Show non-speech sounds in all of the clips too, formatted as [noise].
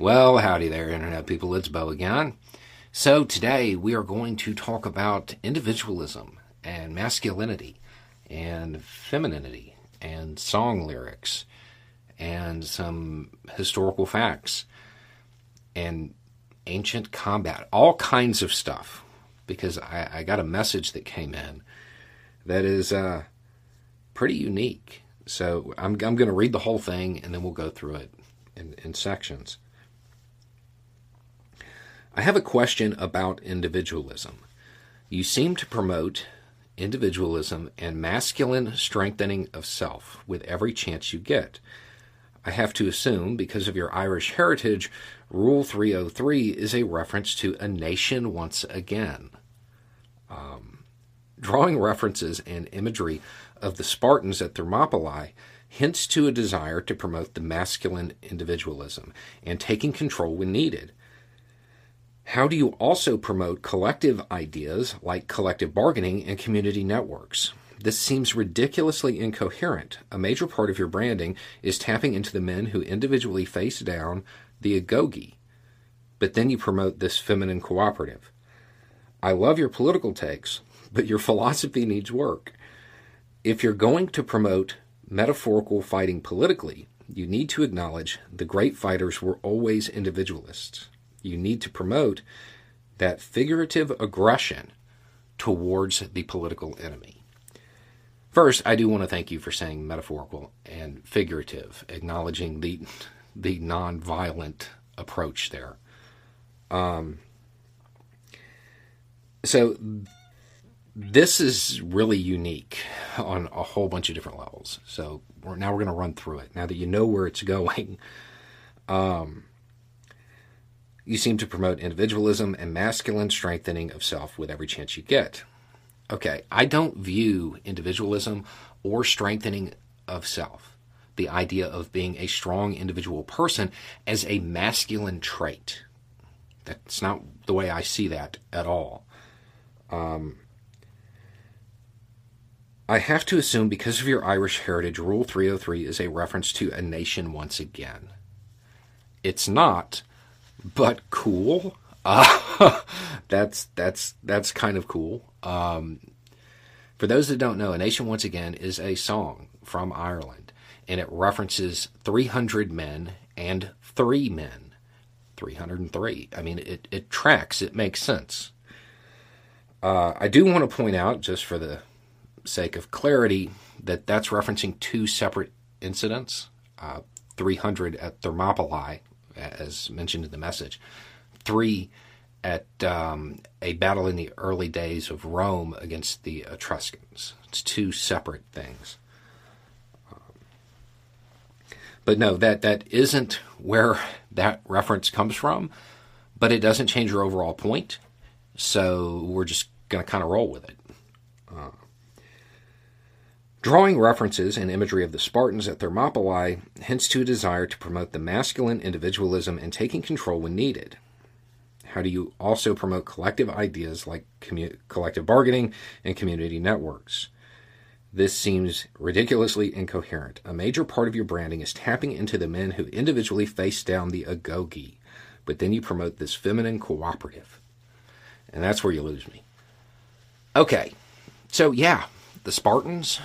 Well, howdy there, Internet people. It's Beau again. So, today we are going to talk about individualism and masculinity and femininity and song lyrics and some historical facts and ancient combat, all kinds of stuff. Because I, I got a message that came in that is uh, pretty unique. So I'm, I'm going to read the whole thing and then we'll go through it in, in sections. I have a question about individualism. You seem to promote individualism and masculine strengthening of self with every chance you get. I have to assume, because of your Irish heritage, Rule 303 is a reference to a nation once again. Um, drawing references and imagery of the Spartans at Thermopylae hints to a desire to promote the masculine individualism and taking control when needed. How do you also promote collective ideas like collective bargaining and community networks? This seems ridiculously incoherent. A major part of your branding is tapping into the men who individually face down the agoge, but then you promote this feminine cooperative. I love your political takes, but your [laughs] philosophy needs work. If you're going to promote metaphorical fighting politically, you need to acknowledge the great fighters were always individualists. You need to promote that figurative aggression towards the political enemy. First, I do want to thank you for saying metaphorical and figurative, acknowledging the the nonviolent approach there. Um, so this is really unique on a whole bunch of different levels. So we're, now we're going to run through it. Now that you know where it's [laughs] going, um, you seem to promote individualism and masculine strengthening of self with every chance you get. Okay, I don't view individualism or strengthening of self, the idea of being a strong individual person, as a masculine trait. That's not the way I see that at all. Um, I have to assume because of your Irish heritage, Rule 303 is a reference to a nation once again. It's not, but cool. Uh, [laughs] that's that's that's kind of cool. Um, for those that don't know, A Nation Once Again is a song from Ireland, and it references 300 men and three men. 303. I mean, it, it tracks, it makes sense. Uh, I do want to point out, just for the sake of clarity that that's referencing two separate incidents uh, 300 at Thermopylae, as mentioned in the message, three at um, a battle in the early days of Rome against the Etruscans. It's two separate things. Um, but no, that, that isn't where that reference comes from, but it doesn't change your overall point. So we're just going to kind of roll with it. Uh, Drawing references and imagery of the Spartans at Thermopylae hints to a desire to promote the masculine individualism and taking control when needed. How do you also promote collective ideas like commu- collective bargaining and community networks? This seems ridiculously incoherent. A major part of your branding is tapping into the men who individually face down the agoge, but then you promote this feminine cooperative. And that's where you lose me. Okay, so yeah, the Spartans,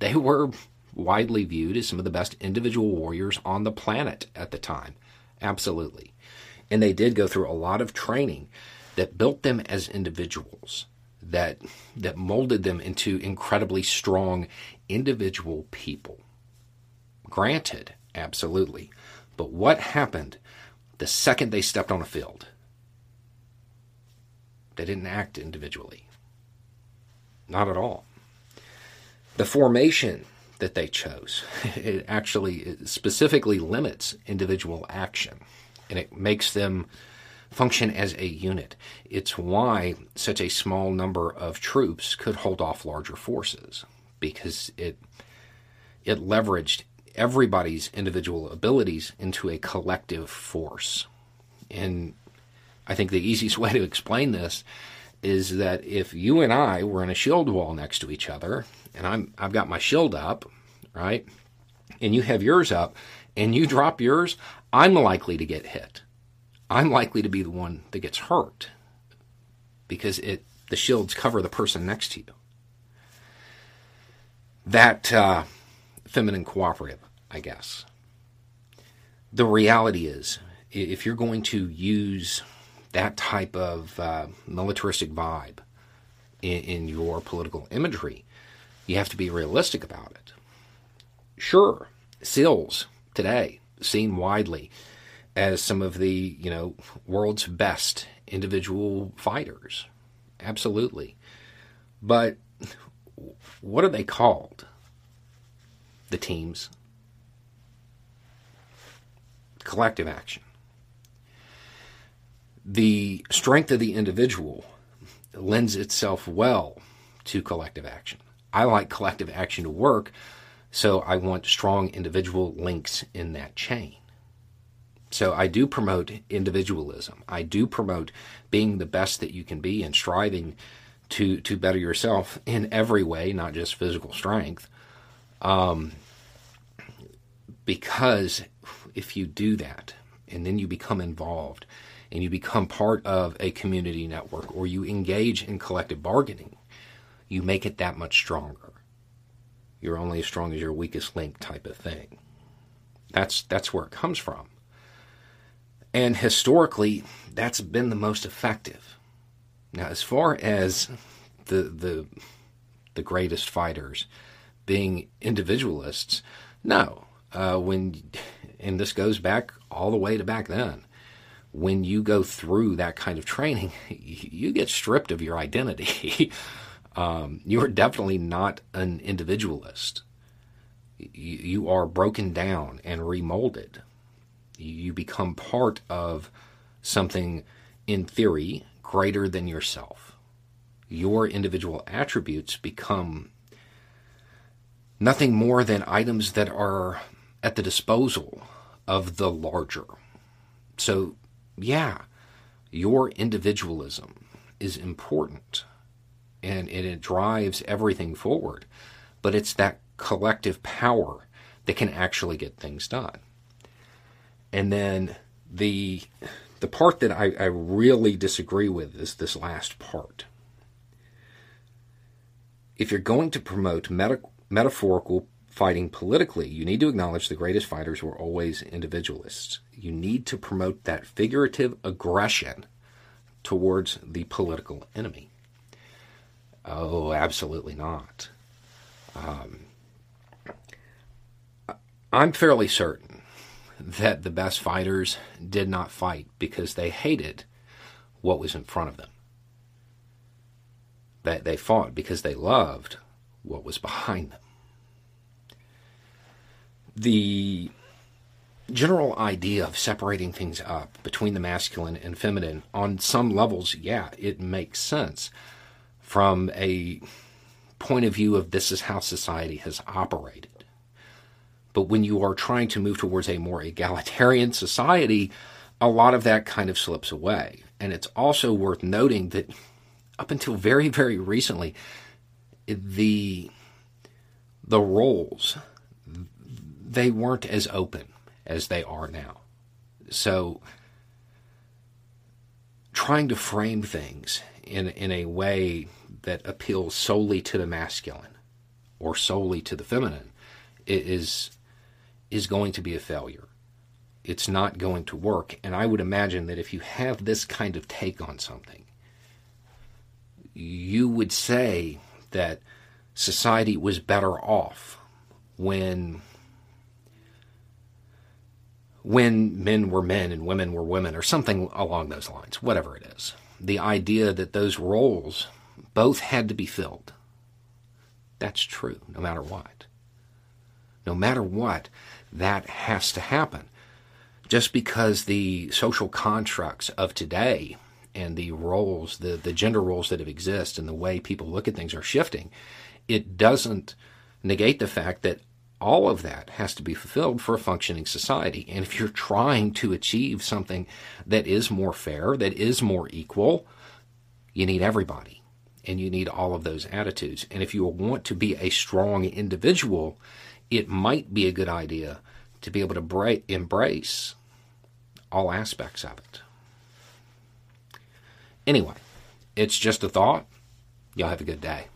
they were widely viewed as some of the best individual warriors on the planet at the time. Absolutely. And they did go through a lot of training that built them as individuals, that that molded them into incredibly strong individual people. Granted, absolutely. But what happened the second they stepped on a field? They didn't act individually. Not at all. The formation that they chose. [laughs] It actually specifically limits individual action and it makes them function as a unit. It's why such a small number of troops could hold off larger forces because it it leveraged everybody's individual abilities into a collective force. And I think the easiest [laughs] way to explain this is that if you and I were in a shield wall next to each other, and I'm I've got my shield up, right? And you have yours up, and you drop yours, I'm likely to get hit. I'm likely to be the one that gets hurt because it the shields cover the person next to you. That uh, feminine cooperative, I guess. The reality is, if you're going to use that type of uh, militaristic vibe in, in your political imagery, you have to be realistic about it. Sure, SEALs today, seen widely as some of the, you know, world's best individual fighters. Absolutely. But what are they called? The teams. Collective action. The strength of the individual lends itself well to collective action. I like collective action to work, so I want strong individual links in that chain. So I do promote individualism. I do promote being the best that you can be and striving to to better yourself in every way, not just physical strength. Um, because if you do that and then you become involved and you become part of a community network or you engage in collective bargaining, you make it that much stronger. You're only as strong as your weakest link type of thing. That's that's where it comes from. And historically, that's been the most effective. Now, as far as the the the greatest fighters being individualists, no. Uh, when and this goes back all the way to back then. When you go through that kind of training, [laughs] you get stripped of your identity. [laughs] um, you are definitely not an individualist. You, you are broken down and remolded you become part of something, in theory, greater than yourself. Your individual attributes become nothing more than items that are at the disposal of the larger. So, yeah, your individualism is important and, and it drives everything forward, but it's that collective power that can actually get things done. And then the the part that I, I really disagree with is this last part. If you're going to promote meta- metaphorical fighting politically, you need to acknowledge the greatest fighters were always individualists. You need to promote that figurative aggression towards the political enemy. Oh, absolutely not. Um, I'm fairly certain that the best fighters did not fight because they hated what was in front of them. That they fought because they loved what was [laughs] behind them. The general idea of separating things up between the masculine and feminine, on some levels, yeah, it makes sense from a point of view of this is how society has operated. But when you are trying to move towards a more egalitarian society, a lot of that kind of slips away. And it's also worth noting that up until very, very recently, the the roles they weren't as open as they are now. So trying to frame things in in a way that appeals solely to the masculine or solely to the feminine is is going to be a failure. It's not going to work. And I would imagine that if you have this kind of take on something, you would say that society was better off when when men were men and women were women or something along those lines whatever it is. The idea that those roles both had to be filled. That's true no matter what. No matter what, that has to happen. Just because the social constructs of today and the roles, the, the gender roles that have exist and the way people look at things are shifting, it doesn't negate the fact that all of that has to be fulfilled for a functioning society. And if you're trying to achieve something that is more fair, that is more equal, you need everybody and you need all of those attitudes. And if you want to be a strong individual, it might be a good idea to be able to bra- embrace all aspects of it. Anyway, it's just a thought. Y'all have a good day.